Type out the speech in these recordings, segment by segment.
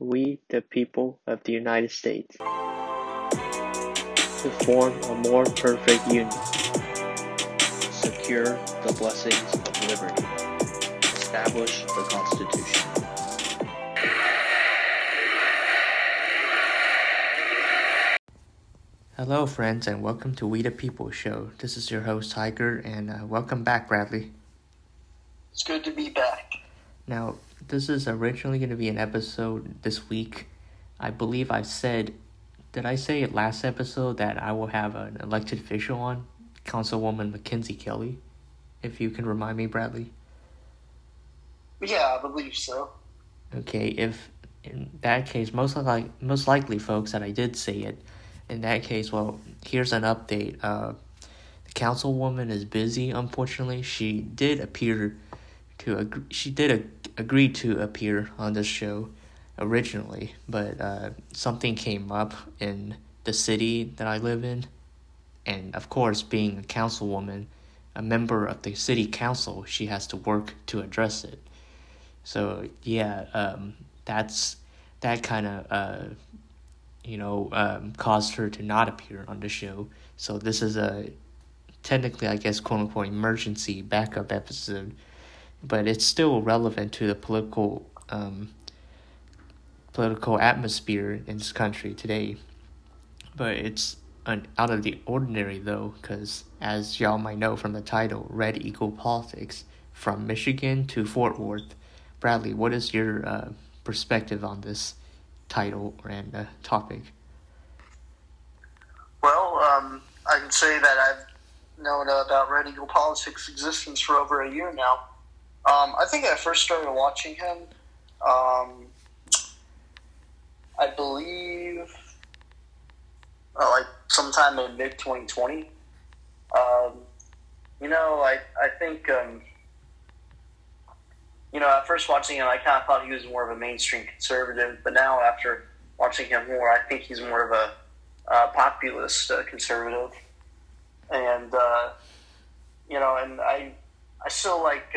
we, the people of the United States, to form a more perfect union, secure the blessings of liberty, establish the Constitution. Hello, friends, and welcome to We the People Show. This is your host, Tiger, and uh, welcome back, Bradley. It's good to be back. Now, this is originally going to be an episode this week. I believe I said, did I say it last episode that I will have an elected official on? Councilwoman Mackenzie Kelly, if you can remind me, Bradley. Yeah, I believe so. Okay, if in that case, most likely, most likely, folks, that I did say it. In that case, well, here's an update. Uh, the councilwoman is busy. Unfortunately, she did appear to agree. She did a, agree to appear on this show originally, but uh, something came up in the city that I live in, and of course, being a councilwoman, a member of the city council, she has to work to address it. So yeah, um, that's that kind of uh, you know um, caused her to not appear on the show. So this is a technically, I guess, quote unquote, emergency backup episode but it's still relevant to the political um, political atmosphere in this country today. But it's an out of the ordinary though, because as y'all might know from the title, Red Eagle Politics, from Michigan to Fort Worth. Bradley, what is your uh, perspective on this title and uh, topic? Well, um, I can say that I've known about Red Eagle Politics' existence for over a year now. Um, I think I first started watching him. Um, I believe, uh, like sometime in mid 2020. Um, you know, I I think um, you know at first watching him, I kind of thought he was more of a mainstream conservative, but now after watching him more, I think he's more of a uh, populist uh, conservative, and uh, you know, and I I still like.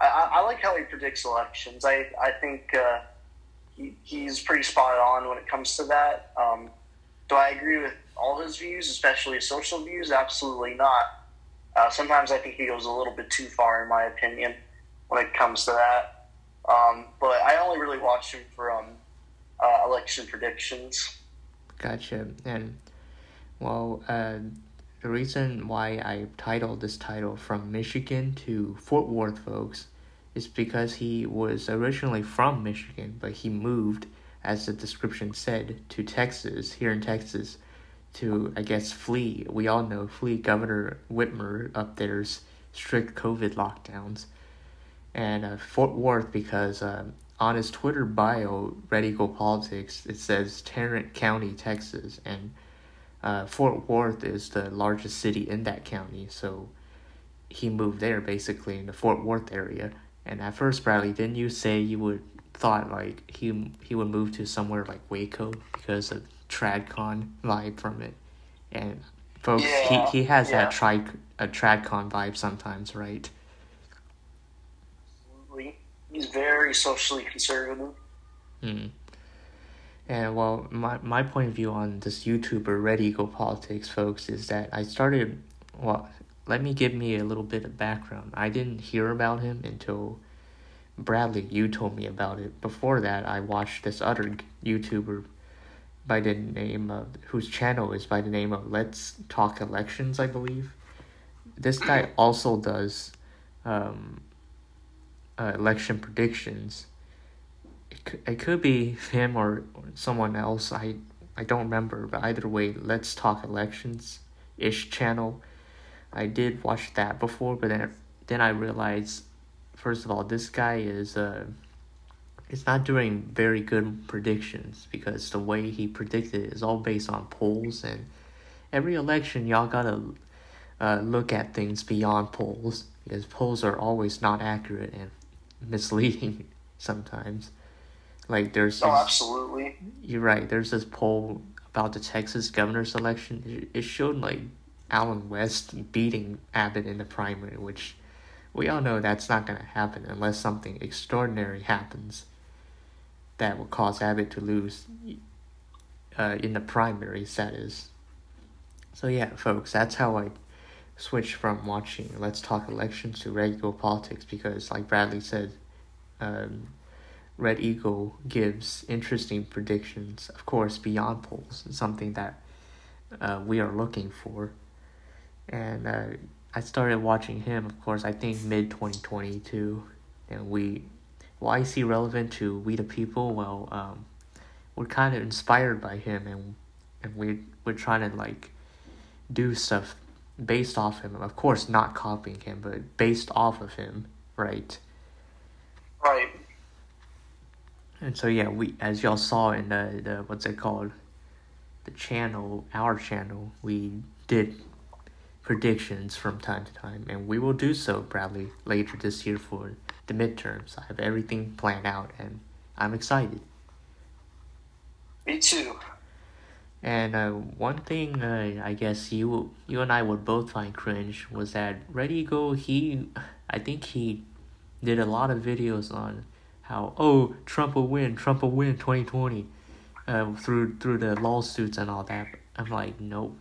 I, I like how he predicts elections. I I think uh, he, he's pretty spot on when it comes to that. Um, do I agree with all his views, especially his social views? Absolutely not. Uh, sometimes I think he goes a little bit too far, in my opinion, when it comes to that. Um, but I only really watch him for um, uh, election predictions. Gotcha. And well, uh, the reason why I titled this title from Michigan to Fort Worth, folks, is because he was originally from Michigan, but he moved, as the description said, to Texas, here in Texas, to, I guess, flee. We all know, flee Governor Whitmer up there's strict COVID lockdowns. And uh, Fort Worth, because uh, on his Twitter bio, Red Eagle Politics, it says Tarrant County, Texas, and uh, Fort Worth is the largest city in that county, so he moved there basically in the Fort Worth area. And at first, Bradley, didn't you say you would thought like he he would move to somewhere like Waco because of TradCon vibe from it? And folks, Yeah, he, he has yeah. that tri a TradCon vibe sometimes, right? Absolutely. He's very socially conservative. Hmm. And well, my my point of view on this YouTuber Red Eagle Politics, folks, is that I started. Well, let me give me a little bit of background. I didn't hear about him until Bradley. You told me about it. Before that, I watched this other YouTuber by the name of whose channel is by the name of Let's Talk Elections, I believe. This guy also does um, uh, election predictions it could, it could be him or, or someone else. I I don't remember, but either way, let's talk elections ish channel. I did watch that before, but then then I realized, first of all, this guy is uh, is not doing very good predictions because the way he predicted it is all based on polls and every election y'all gotta uh, look at things beyond polls because polls are always not accurate and misleading sometimes. Like there's Oh, this- absolutely. you're right. There's this poll about the Texas governor's election. It- It showed like Allen West beating Abbott in the primary, which we all know that's not going to happen unless something extraordinary happens. that will cause Abbott to lose uh, in the primaries, that is. So, yeah, folks, that's how I switched from watching Let's Talk Elections to Red Eagle Politics because, like Bradley said, um, Red Eagle gives interesting predictions, of course, beyond polls, something that uh, we are looking for. And uh, I started watching him, of course, I think mid 2022. And we, why is he relevant to We the People? Well, um, we're kind of inspired by him and and we we're trying to like do stuff based off him. Of course, not copying him, but based off of him, right? Right. And so yeah, we as y'all saw in the, the what's it called, the channel, our channel, we did predictions from time to time, and we will do so, Bradley, later this year for the midterms. I have everything planned out, and I'm excited. Me too. And uh, one thing uh, I guess you you and I would both find cringe was that Red Eagle he I think he did a lot of videos on how oh Trump will win Trump will win twenty twenty uh, through through the lawsuits and all that. I'm like nope.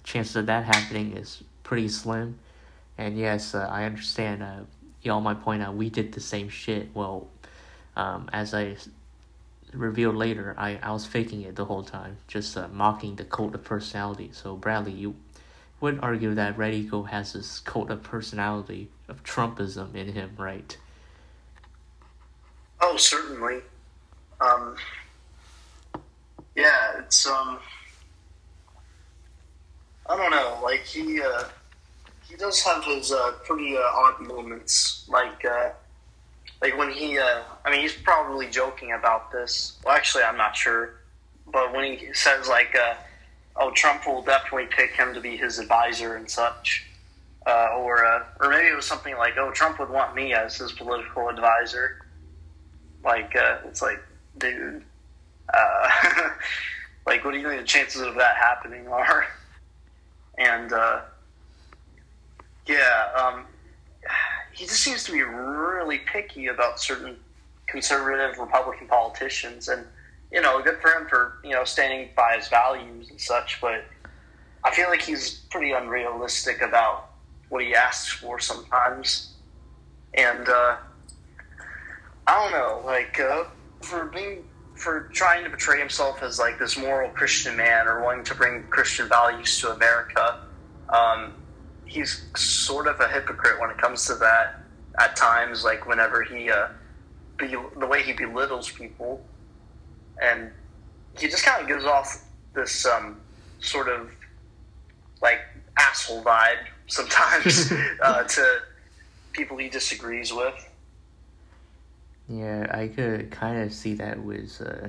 The chances of that happening is pretty slim. And yes, uh, I understand. Uh, y'all might point out we did the same shit. Well, um, as I revealed later, I, I was faking it the whole time, just uh, mocking the cult of personality. So, Bradley, you would argue that Red Eagle has this cult of personality of Trumpism in him, right? Oh, certainly. Um, yeah, it's um, I don't know. Like he, uh, he does have his uh, pretty uh, odd moments. Like uh, like when he, uh, I mean, he's probably joking about this. Well, actually, I'm not sure. But when he says like, uh, "Oh, Trump will definitely pick him to be his advisor and such," uh, or uh, or maybe it was something like, "Oh, Trump would want me as his political advisor." Like uh, it's like, dude, uh, like what do you think the chances of that happening are? And uh, yeah, um, he just seems to be really picky about certain conservative Republican politicians, and you know, good for him for you know standing by his values and such. But I feel like he's pretty unrealistic about what he asks for sometimes, and uh, I don't know, like uh, for being for trying to portray himself as like this moral Christian man or wanting to bring Christian values to America. Um, he's sort of a hypocrite when it comes to that at times like whenever he uh be, the way he belittles people and he just kind of gives off this um sort of like asshole vibe sometimes uh, to people he disagrees with Yeah, I could kind of see that with uh,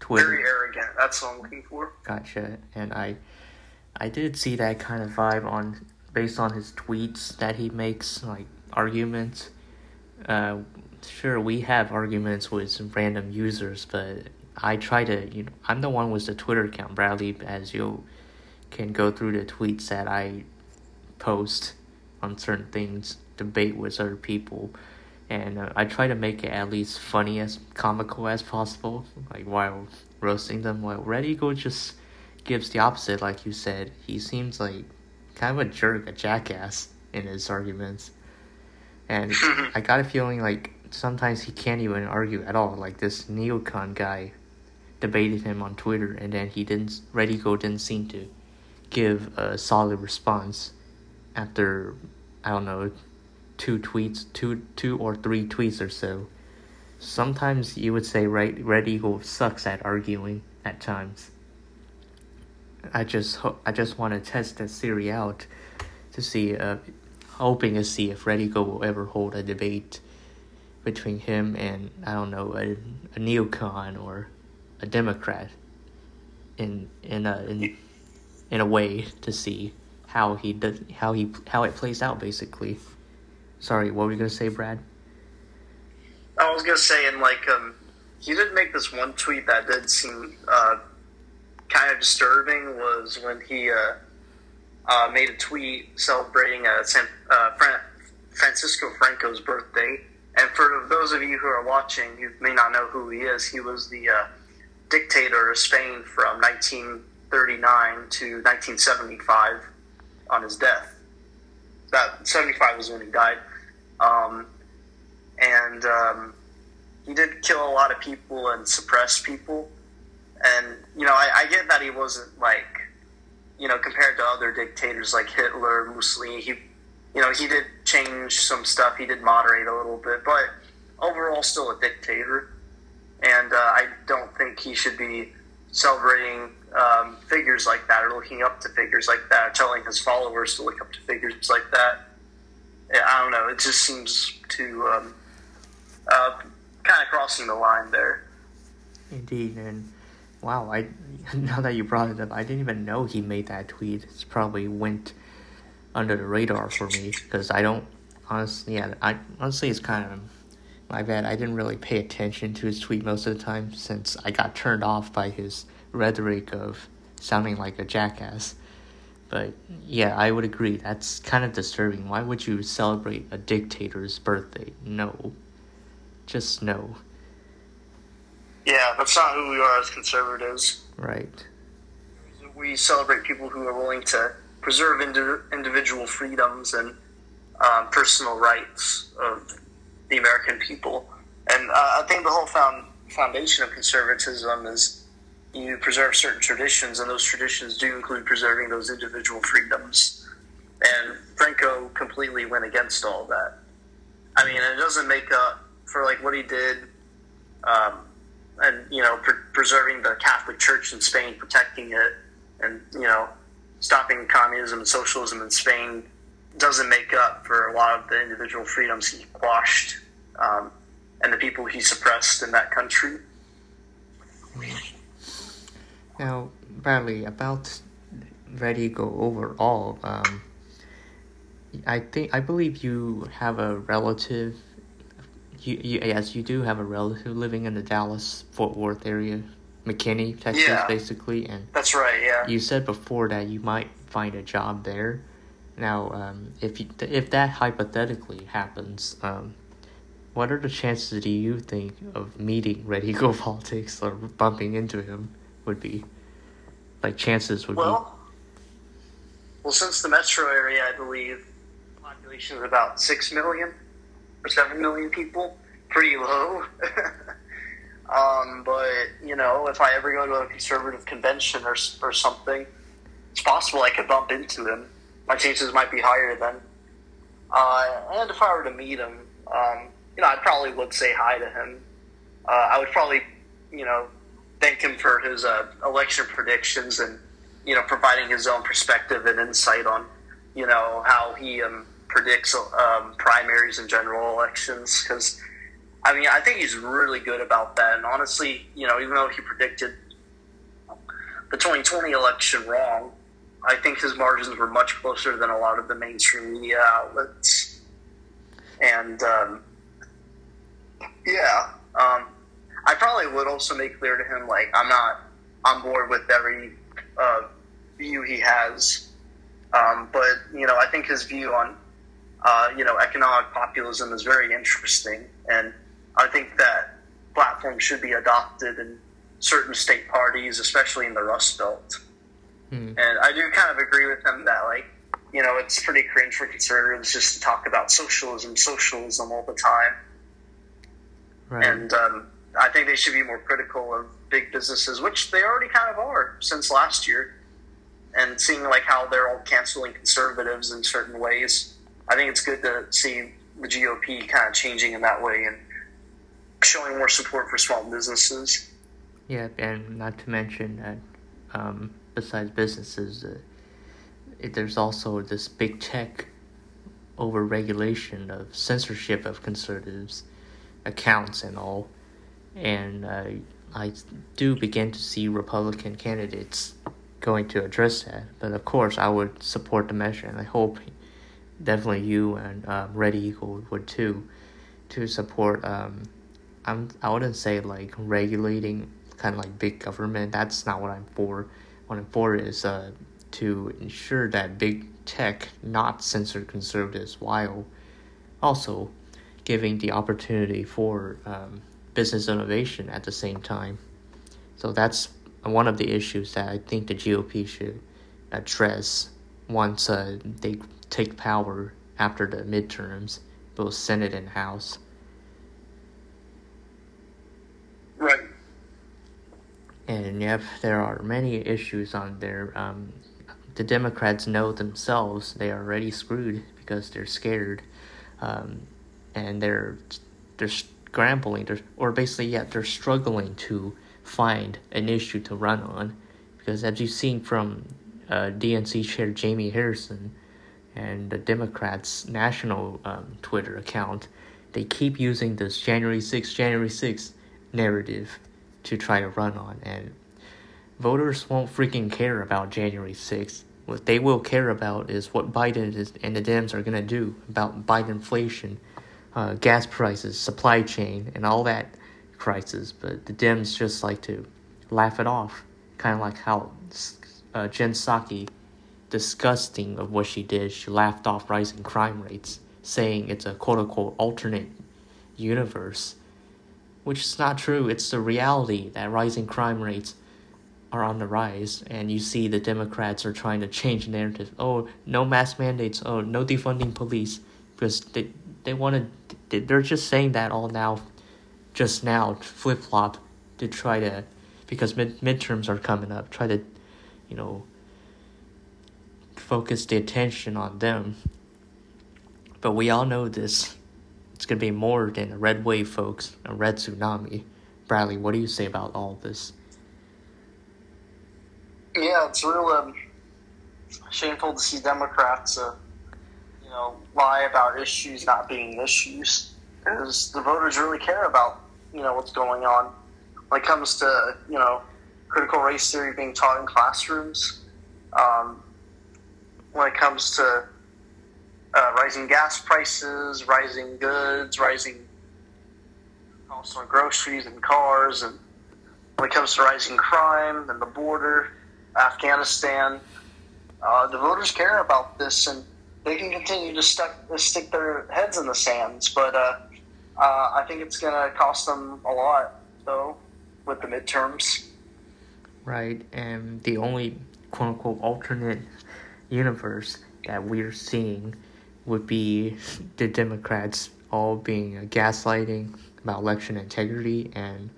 Twitter. very arrogant that's what i'm looking for Gotcha. And I I did see that kind of vibe on based on his tweets that he makes, like arguments. Uh, sure, we have arguments with some random users, but I try to, you know, I'm the one with the Twitter account, Bradley, as you can go through the tweets that I post on certain things, debate with other people, and uh, I try to make it at least funny as comical as possible, like while roasting them. While Red Eagle just gives the opposite, like you said. He seems like kind of a jerk, a jackass in his arguments. And I got a feeling like sometimes he can't even argue at all. Like this neocon guy debated him on Twitter, and then he didn't. Red Eagle didn't seem to give a solid response after I don't know two tweets, two two or three tweets or so. Sometimes you would say right, Red Eagle sucks at arguing at times. I just ho- I just want to test that theory out to see, uh, hoping to see if Red Eagle will ever hold a debate between him and I don't know a, a neocon or a Democrat in in a in, in a way to see how he does how he how it plays out basically. Sorry, what were you gonna say, Brad? i was gonna say and like um he did make this one tweet that did seem uh kind of disturbing was when he uh, uh, made a tweet celebrating uh, San, uh, Fran- Francisco Franco's birthday, And for those of you who are watching, you may not know who he is. He was the uh, dictator of Spain from 1939 to 1975 on his death. That 75 was when he died. Um, and um, he did kill a lot of people and suppress people. And, you know, I, I get that he wasn't like, you know, compared to other dictators like Hitler, Mussolini, he you know, he did change some stuff. He did moderate a little bit, but overall, still a dictator. And uh, I don't think he should be celebrating um, figures like that or looking up to figures like that, telling his followers to look up to figures like that. I don't know. It just seems to um, uh, kind of crossing the line there. Indeed, and wow, I now that you brought it up, I didn't even know he made that tweet. It's probably went under the radar for me because I don't honestly. Yeah, I honestly it's kind of my bad. I didn't really pay attention to his tweet most of the time since I got turned off by his rhetoric of sounding like a jackass. But yeah, I would agree. That's kind of disturbing. Why would you celebrate a dictator's birthday? No. Just no. Yeah, that's not who we are as conservatives. Right. We celebrate people who are willing to preserve indi- individual freedoms and um, personal rights of the American people. And uh, I think the whole found, foundation of conservatism is you preserve certain traditions, and those traditions do include preserving those individual freedoms. And Franco completely went against all that. I mean, it doesn't make up for like what he did, um, and you know, pre- preserving the Catholic Church in Spain, protecting it, and you know, stopping communism and socialism in Spain doesn't make up for a lot of the individual freedoms he quashed um, and the people he suppressed in that country. Now, Bradley, about Red Eagle overall, um, I think I believe you have a relative. You, you, yes, you do have a relative living in the Dallas Fort Worth area, McKinney, Texas, Yeah. basically, and That's right, yeah. you said before that you might find a job there. Now, um, if you, if that hypothetically happens, um, what are the chances do you think of meeting Red Eagle Politics or bumping into him would be? Like chances would Well, well, since the metro area, I believe, population is about six million or seven million people, pretty low. um, but you know, if I ever go to a conservative convention or or something, it's possible I could bump into him. My chances might be higher then. Uh, and if I were to meet him, um, you know, I probably would say hi to him. Uh, I would probably, you know, thank him for his uh, election predictions and you know providing his own perspective and insight on you know how he um, predicts um, primaries and general elections. Because I mean I think he's really good about that. And honestly you know even though he predicted the 2020 election wrong I think his margins were much closer than a lot of the mainstream media outlets. And um, yeah um, I probably would also make clear to him like I'm not on board with every uh, view he has, um, but you know I think his view on uh, you know economic populism is very interesting, and I think that platform should be adopted in certain state parties, especially in the Rust Belt. Hmm. And I do kind of agree with him that like you know it's pretty cringe for conservatives just to talk about socialism, socialism all the time. right. And um, I think they should be more critical of big businesses, which they already kind of are since last year. And seeing like how they're all canceling conservatives in certain ways, I think it's good to see the GOP kind of changing in that way and showing more support for small businesses. Yeah, and not to mention that um, besides businesses, uh, it, there's also this big tech over regulation of censorship of conservatives accounts and all. And uh, I do begin to see Republican candidates going to address that. But of course, I would support the measure, and I hope definitely you and um, Red Eagle would too, to support. Um, I'm I wouldn't say like regulating kind of like big government. That's not what I'm for. What I'm for is uh, to ensure that big tech not censor conservatives while also giving the opportunity for um, business innovation at the same time. So that's one of the issues that I think the GOP should address once uh, they take power after the midterms, both Senate and House. Right. And yep, there are many issues on there. Um, the Democrats know themselves they are already screwed because they're scared, um, and they're they're scrambling. They're, or basically, yeah, they're struggling to find an issue to run on, because as you've seen from uh, DNC chair Jamie Harrison and the Democrats' national um, Twitter account, they keep using this January 6th, January 6th narrative to try to run on. And voters won't freaking care about January 6th. What they will care about is what Biden is, and the Dems are going to do about Biden inflation, uh, gas prices, supply chain, and all that crisis. But the Dems just like to laugh it off, kind of like how uh, Jen Psaki, disgusting of what she did, she laughed off rising crime rates, saying it's a quote unquote alternate universe which is not true. It's the reality that rising crime rates are on the rise, and you see the Democrats are trying to change narrative. Oh, no mass mandates. Oh, no defunding police, because they they want to. They're just saying that all now, just now, flip flop, to try to, because mid midterms are coming up. Try to, you know, focus the attention on them. But we all know this it's to be more than a red wave, folks, a red tsunami. Bradley, what do you say about all this? Yeah, it's real um, shameful to see Democrats, uh, know, lie about issues not being issues, because the voters really care about, you know, what's going on when it comes to, you know, critical race theory being taught in classrooms. Um, when it comes to uh, rising gas prices, rising goods, rising costs on groceries and cars, and when it comes to rising crime and the border, Afghanistan, uh, the voters care about this, and they can continue to stuck, stick their heads in the sands. But uh, uh, I think it's going to cost them a lot, though, with the midterms. Right, and the only quote unquote alternate universe that we're seeing would be the Democrats all being uh, gaslighting about election integrity and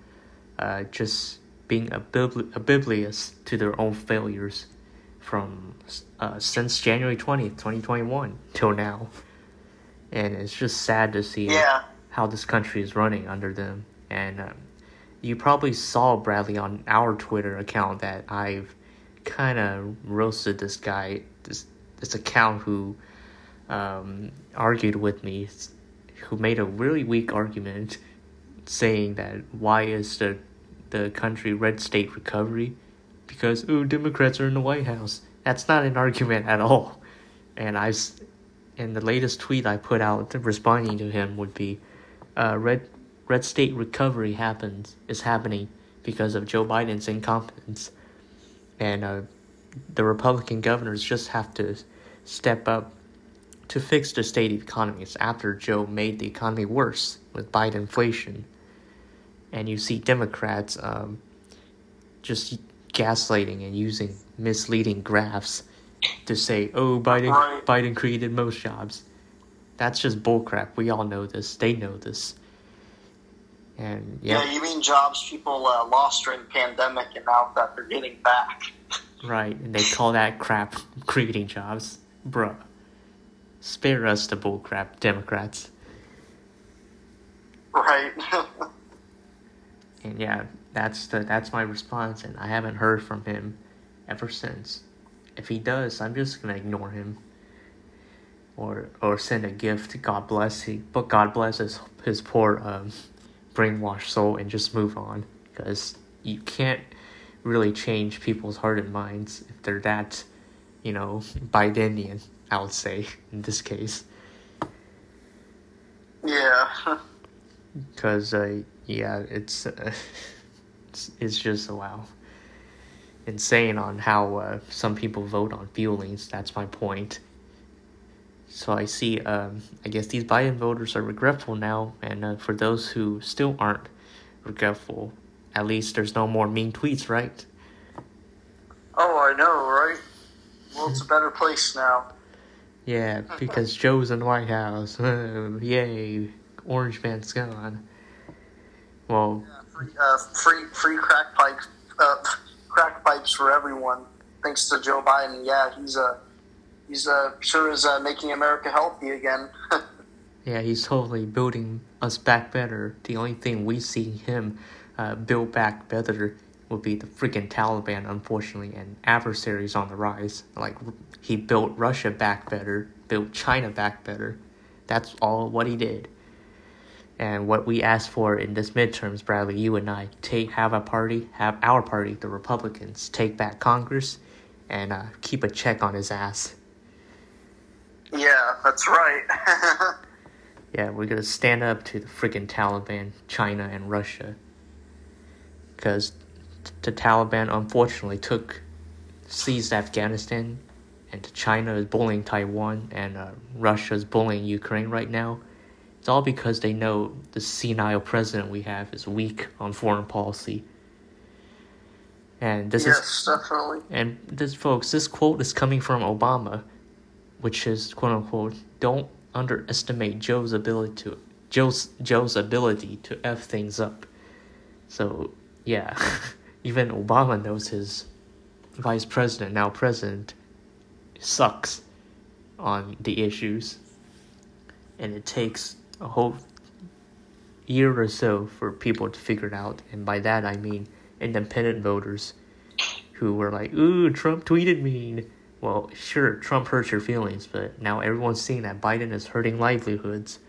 uh, just being oblivious to their own failures from uh, since January 20th, 2021 till now. And it's just sad to see yeah. how this country is running under them. And um, you probably saw, Bradley, on our Twitter account that I've kind of roasted this guy, this, this account who um, argued with me, who made a really weak argument, saying that why is the the country red state recovery? Because oh, Democrats are in the White House. That's not an argument at all. And I, in the latest tweet I put out responding to him would be, uh, red red state recovery happens is happening because of Joe Biden's incompetence, and uh, the Republican governors just have to step up to fix the state economies after Joe made the economy worse with Biden inflation. And you see Democrats um, just gaslighting and using misleading graphs to say, "Oh, Biden right. Biden created most jobs." That's just bullcrap. We all know this. They know this. And yeah, yeah you mean jobs people uh, lost during the pandemic, and now that they're getting back. Right, and they call that crap creating jobs, bruh. Spare us the bullcrap, Democrats. Right. and yeah, that's the that's my response, and I haven't heard from him ever since. If he does, I'm just gonna ignore him. Or or send a gift. God bless he, but God bless his his poor um, brainwashed soul, and just move on. Because you can't really change people's heart and minds if they're that, you know, Bidenian. I would say in this case. Yeah. Because uh, yeah, it's, uh, it's it's just wow, insane on how uh, some people vote on feelings. That's my point. So I see. Um, I guess these Biden voters are regretful now, and uh, for those who still aren't regretful, at least there's no more mean tweets, right? Oh, I know, right? Well, it's a better place now. Yeah, because Joe's in the White House. Yay, Orange Man's gone. Well, Yeah, uh, free, free crack pipes, uh, crack pipes for everyone. Thanks to Joe Biden. Yeah, he's uh, he's uh, sure is uh, making America healthy again. yeah, he's totally building us back better. The only thing we see him uh, build back better would be the freaking Taliban, unfortunately, and adversaries on the rise. Like he built Russia back better, built China back better. That's all what he did. And what we asked for in this midterms, Bradley, you and I, take have a party, have our party, the Republicans, take back Congress, and uh, keep a check on his ass. yeah, that's right. Yeah, we're gonna stand up to the freaking Taliban, China, and Russia. Because the Taliban unfortunately took, seized Afghanistan, and China is bullying Taiwan, and uh, Russia is bullying Ukraine right now. It's all because they know the senile president we have is weak on foreign policy. And this is yes, definitely. and this, folks, this quote is coming from Obama, which is quote unquote, "Don't underestimate Joe's ability to Joe's Joe's ability to f things up." So yeah, even Obama knows his vice president, now president, sucks on the issues, and it takes a whole year or so for people to figure it out. And by that I mean independent voters who were like, "Ooh, Trump tweeted me." Well, sure, Trump hurts your feelings, but now everyone's seeing that Biden is hurting livelihoods,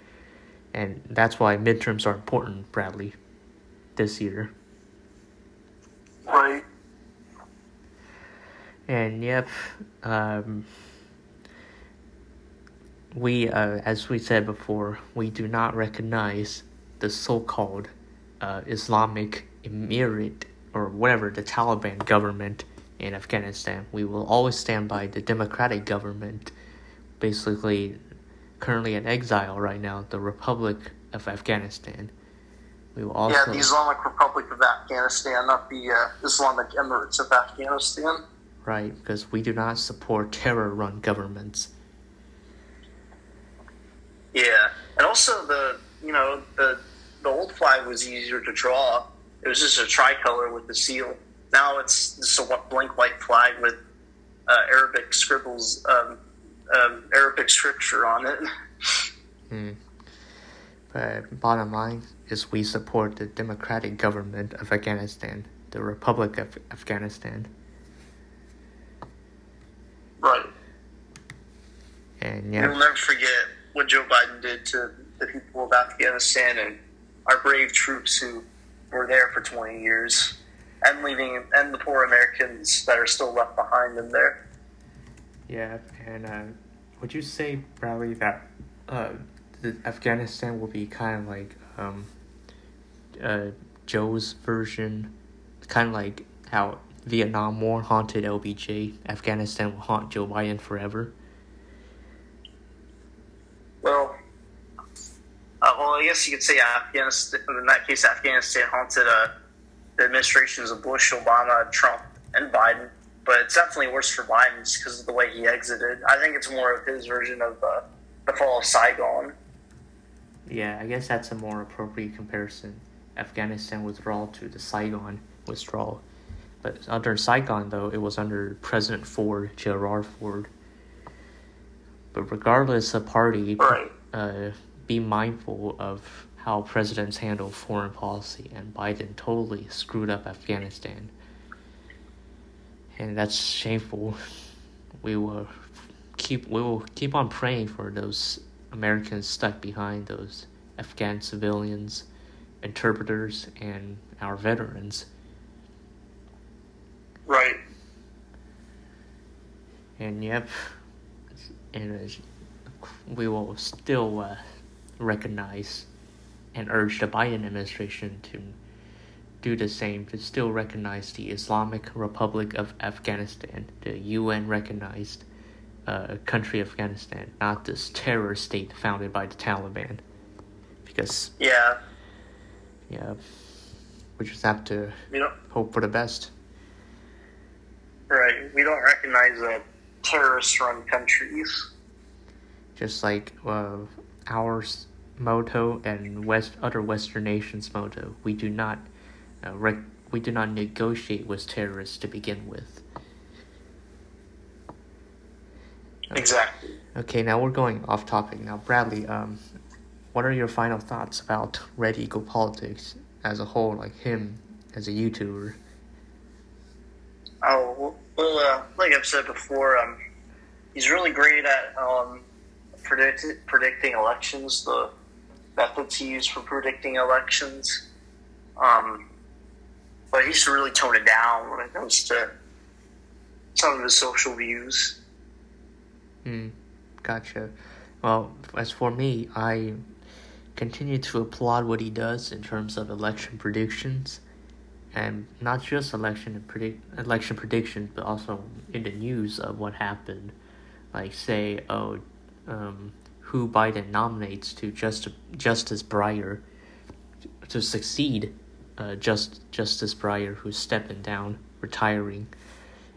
and that's why midterms are important, Bradley, this year. Right. And yep, um, we, uh, as we said before, we do not recognize the so-called uh, Islamic Emirate or whatever the Taliban government in Afghanistan. We will always stand by the democratic government, basically currently in exile right now, the Republic of Afghanistan. We will also yeah, the Islamic Republic of Afghanistan, not the uh, Islamic Emirates of Afghanistan. right because we do not support terror-run governments. Yeah, and also the you know the the old flag was easier to draw. It was just a tricolor with the seal. Now it's just a blank white flag with uh, Arabic scribbles, um, um, Arabic scripture on it. Hmm. But bottom line is we support the democratic government of Afghanistan, the Republic of Afghanistan. Right. And yeah. We'll never forget what Joe Biden did to the people of Afghanistan and our brave troops who were there for 20 years, and leaving and the poor Americans that are still left behind in there. yeah, and uh, would you say, Bradley, that uh, Afghanistan will be kind of like um, uh, Joe's version, kind of like how Vietnam War haunted LBJ, Afghanistan will haunt Joe Biden forever? Well, uh, well, I guess you could say Afghanistan. In that case, Afghanistan haunted uh, the administrations of Bush, Obama, Trump, and Biden. But it's definitely worse for Biden just because of the way he exited. I think it's more of his version of uh, the fall of Saigon. Yeah, I guess that's a more appropriate comparison. Afghanistan withdrawal to the Saigon withdrawal. But under Saigon, though, it was under President Ford, Gerard Ford. But regardless of party, Right. uh, be mindful of how presidents handle foreign policy, and Biden totally screwed up Afghanistan. And that's shameful. We will keep we will keep on praying for those Americans stuck behind those Afghan civilians, interpreters, and our veterans. Right. And yep, and we will still uh, recognize and urge the Biden administration to do the same to still recognize the Islamic Republic of Afghanistan, the UN recognized uh, country, Afghanistan, not this terror state founded by the Taliban. Because Yeah, yeah, we just have to we don't hope for the best. right. We don't recognize uh, terrorist-run countries. Just like uh, our s- motto and West other Western nations' motto, we do not uh, rec- we do not negotiate with terrorists to begin with. Exactly. Okay, now we're going off topic. Now, Bradley, um, what are your final thoughts about Red Eagle politics as a whole, like him as a YouTuber? Oh well, uh, like I've said before, um, he's really great at um, predict- predicting elections. The methods he used for predicting elections, um, but he used to really tone it down when it comes to some of his social views. Hmm, gotcha. Well, as for me, I continue to applaud what he does in terms of election predictions, and not just election predict election predictions, but also in the news of what happened. Like say, oh, um, who Biden nominates to just Justice Breyer to succeed, uh, just Justice Breyer, who's stepping down, retiring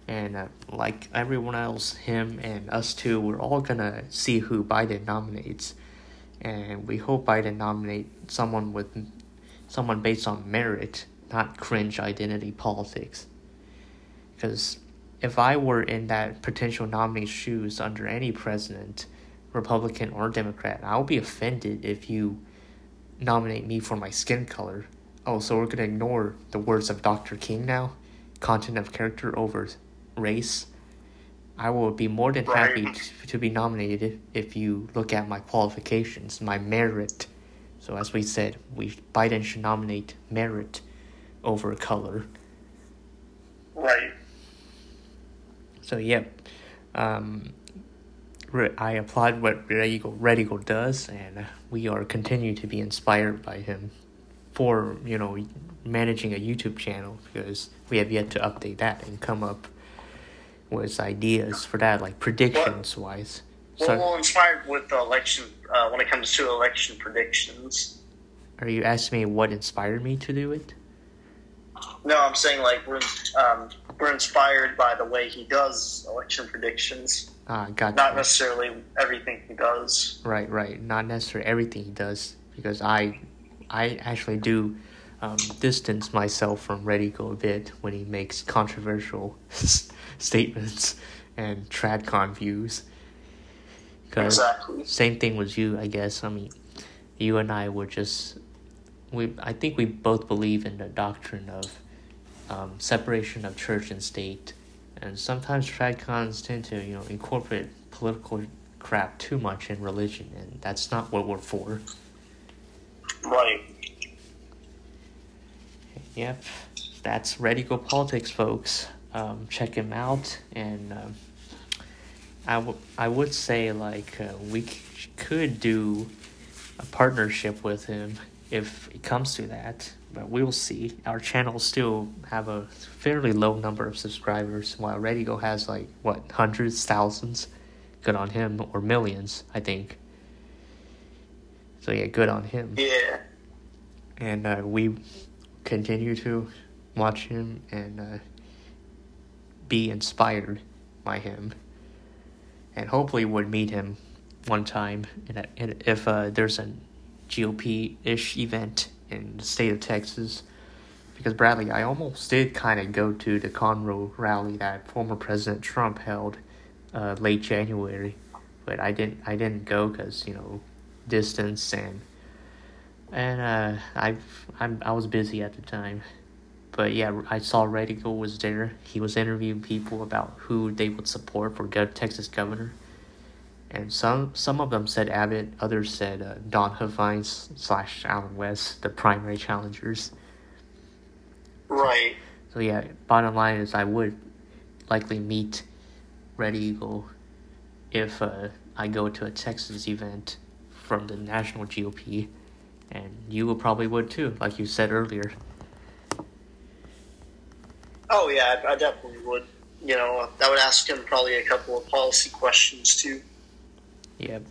and uh, like everyone else, him and us too, we're all gonna see who Biden nominates, and we hope Biden nominate someone with someone based on merit, not cringe identity politics. Because if I were in that potential nominee's shoes under any president, Republican or Democrat, I'll be offended if you nominate me for my skin color. Oh, so we're gonna ignore the words of Dr. King now? Content of character over race, I will be more than happy to, to be nominated if you look at my qualifications, my merit. So as we said, we Biden should nominate merit over color. Right. So yep, um, re- I applaud what Red Eagle, Red Eagle does, and we are continue to be inspired by him for you know managing a YouTube channel because we have yet to update that and come up with ideas for that, like predictions wise. Well, So, we're inspired with the election uh, when it comes to election predictions. are you asking me what inspired me to do it? No, I'm saying like we're um, we're inspired by the way he does election predictions, Ah, gotcha. not necessarily everything he does. Right, right. Not necessarily everything he does, because I, I actually do um, distance myself from Red Eagle a bit when he makes controversial statements and tradcon views. 'Cause Exactly. same thing with you, I guess. I mean, you and I were just we. I think we both believe in the doctrine of um, separation of church and state, and sometimes tradcons tend to you know incorporate political crap too much in religion, and that's not what we're for. Right. Yep, that's Red Eagle Politics, folks. Um, check him out, and um, I, w- I would say like uh, we c- could do a partnership with him if it comes to that, but we'll see. Our channel still have a fairly low number of subscribers, while Red Eagle has like what hundreds, thousands. Good on him, or millions, I think. So yeah, good on him Yeah. and uh, we continue to watch him and uh, be inspired by him, and hopefully would meet him one time in a, in, if uh, there's a GOP ish event in the state of Texas. Because Bradley, I almost did kind of go to the Conroe rally that former President Trump held uh, late January, but I didn't. I didn't go because you know distance and and uh, I I'm I was busy at the time, but yeah, I saw Red Eagle was there. He was interviewing people about who they would support for Texas governor, and some some of them said Abbott, others said uh, Don Huffines slash Allen West, the primary challengers. Right. So yeah, bottom line is I would likely meet Red Eagle if uh, I go to a Texas event from the national GOP, and you will probably would too, like you said earlier. Oh yeah, I, I definitely would. you know, I would ask him probably a couple of policy questions too. Yep.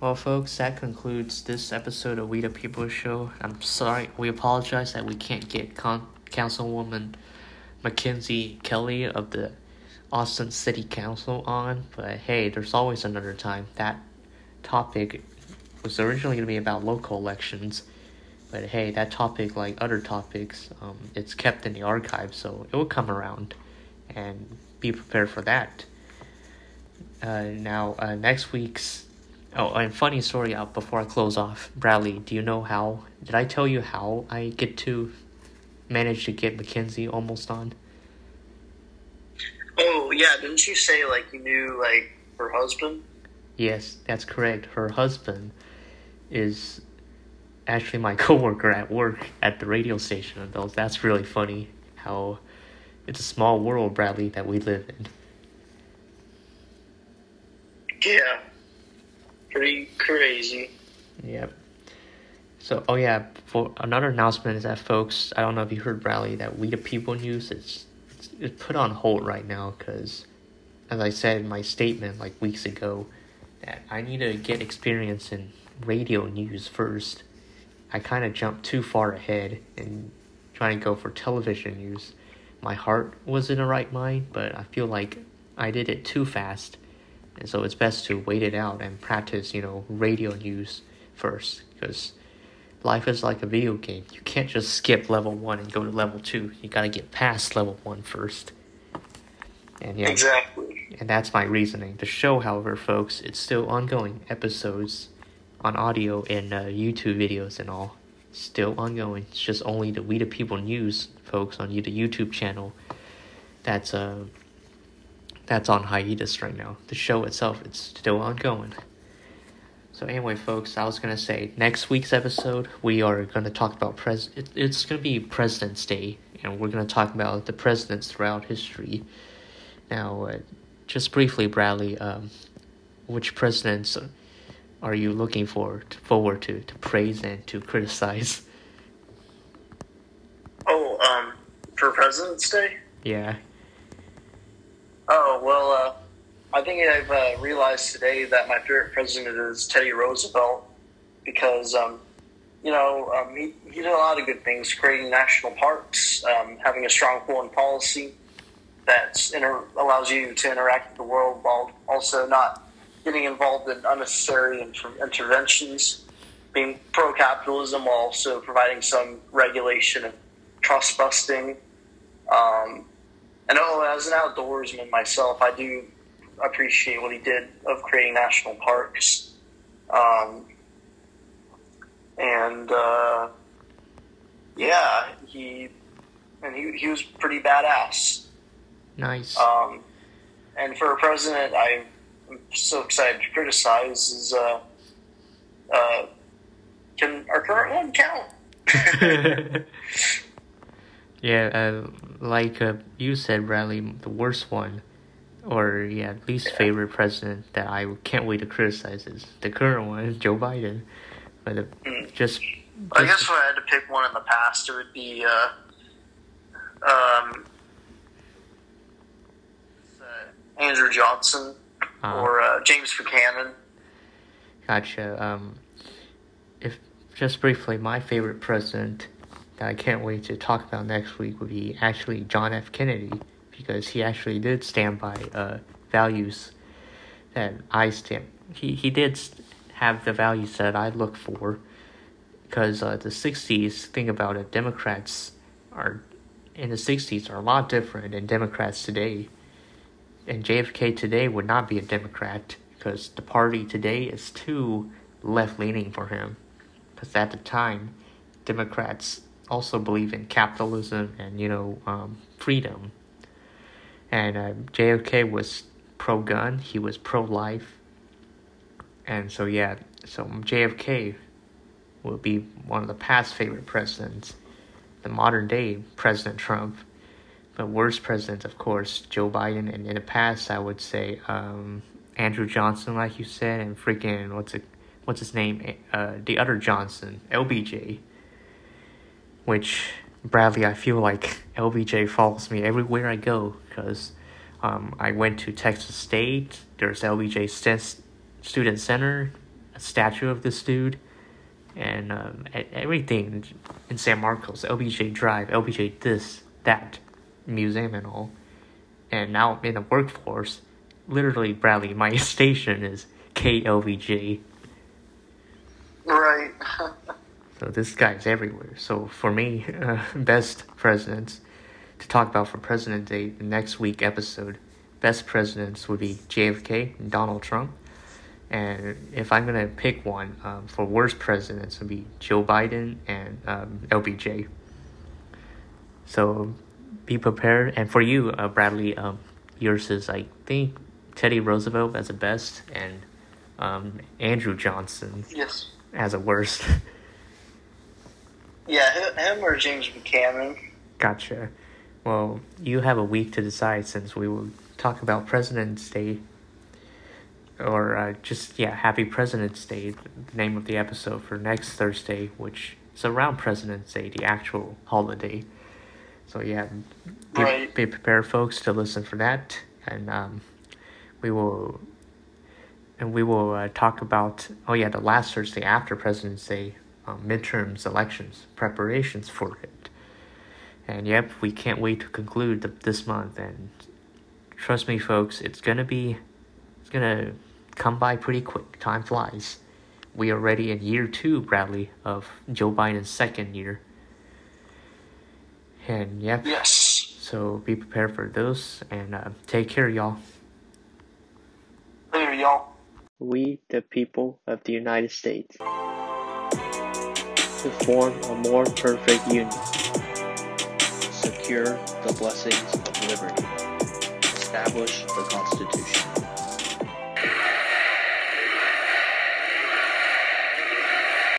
Well, folks, that concludes this episode of We the People Show. I'm sorry, we apologize that we can't get Con- Councilwoman Mackenzie Kelly of the Austin City Council on, but hey, there's always another time. That topic was originally going to be about local elections, but hey, that topic, like other topics, um, it's kept in the archive, so it will come around, and be prepared for that. Uh, now, uh, next week's Oh, and funny story out before I close off. Bradley, do you know how? Did I tell you how I get to manage to get Mackenzie almost on? Oh yeah, didn't you say like you knew like her husband? Yes, that's correct. Her husband is actually my coworker at work at the radio station. That's really funny how it's a small world, Bradley, that we live in. Yeah, pretty crazy. Yep. So, oh yeah, for another announcement is that folks, I don't know if you heard Bradley that We the People news it's it's, it's put on hold right now because, as I said in my statement like weeks ago, that I need to get experience in radio news first. I kind of jumped too far ahead and trying to go for television news. My heart was in the right mind, but I feel like I did it too fast and so it's best to wait it out and practice, you know, radio news first because life is like a video game. You can't just skip level one and go to level two. You got to get past level one first. And yeah, exactly. And that's my reasoning. The show, however, folks, it's still ongoing. Episodes on audio and uh, YouTube videos and all still ongoing. It's just only the We the People news, folks, on the YouTube channel. That's uh that's on hiatus right now. The show itself, it's still ongoing. So anyway, folks, I was gonna say next week's episode we are gonna talk about pres. It, it's gonna be President's Day, and we're gonna talk about the presidents throughout history. Now, uh, just briefly, Bradley, um, which presidents are you looking for forward to to praise and to criticize? Oh, um, for President's Day. Yeah. Oh well, uh, I think I've uh, realized today that my favorite president is Teddy Roosevelt because, um, you know, um, he, he did a lot of good things, creating national parks, um, having a strong foreign policy that inter- allows you to interact with the world while also not getting involved in unnecessary inter- interventions, being pro-capitalism while also providing some regulation and trust busting. Um, and oh, as an outdoorsman myself, I do appreciate what he did of creating national parks. Um, and uh, yeah, he and he, he was pretty badass. Nice. Um, and for a president, I'm so excited to criticize is uh, uh, can our current one count? yeah, uh, like uh, you said, Bradley, the worst one, or yeah, least favorite president that I can't wait to criticize is the current one, Joe Biden. But uh, Mm. just, I guess if I had to pick one in the past, it would be uh, um, uh, Andrew Johnson uh, or uh, James Buchanan. Gotcha. Um, if just briefly, my favorite president that I can't wait to talk about next week would be actually John F. Kennedy because he actually did stand by uh, values that I stand. He he did have the values that I look for because uh, the '60s. Think about it. Democrats are in the '60s are a lot different than Democrats today. And JFK today would not be a Democrat because the party today is too left leaning for him. Because at the time, Democrats also believe in capitalism and you know um, freedom. And uh, JFK was pro gun. He was pro life. And so yeah, so JFK will be one of the past favorite presidents. The modern day President Trump. But worst presidents, of course, Joe Biden, and in the past, I would say um, Andrew Johnson, like you said, and freaking what's it, what's his name, uh, the other Johnson, LBJ. Which Bradley, I feel like LBJ follows me everywhere I go because Um, I went to Texas State. There's LBJ St- Student Center, a statue of this dude, and um, everything in San Marcos. LBJ Drive, LBJ this, that, museum and all. And now in the workforce, literally, Bradley, my station is KLBJ. Right. So this guy's everywhere. So for me, uh, best presidents to talk about for President Day, the next week episode, best presidents would be JFK and Donald Trump. And if I'm gonna pick one um, for worst presidents, would be Joe Biden and um, LBJ. So be prepared. And for you, uh, Bradley, um, yours is I think Teddy Roosevelt as the best, and um, Andrew Johnson. Yes. As a worst. Yeah, him or James Buchanan. Gotcha. Well, you have a week to decide since we will talk about President's Day. Or uh, just, yeah, Happy President's Day, the name of the episode for next Thursday, which is around President's Day, the actual holiday. So, yeah, be, right. be prepared, folks, to listen for that. And um, we will. And we will uh, talk about, oh yeah, the last Thursday after President's Day, um, midterms, elections, preparations for it. And yep, we can't wait to conclude the, this month. And trust me, folks, it's gonna be, it's gonna come by pretty quick. Time flies. We are already in year two, Bradley, of Joe Biden's second year. And yep. Yes. So be prepared for those, and uh, take care, y'all. Later, y'all. We, the people of the United States to form a more perfect union. Secure the blessings of liberty. Establish the Constitution.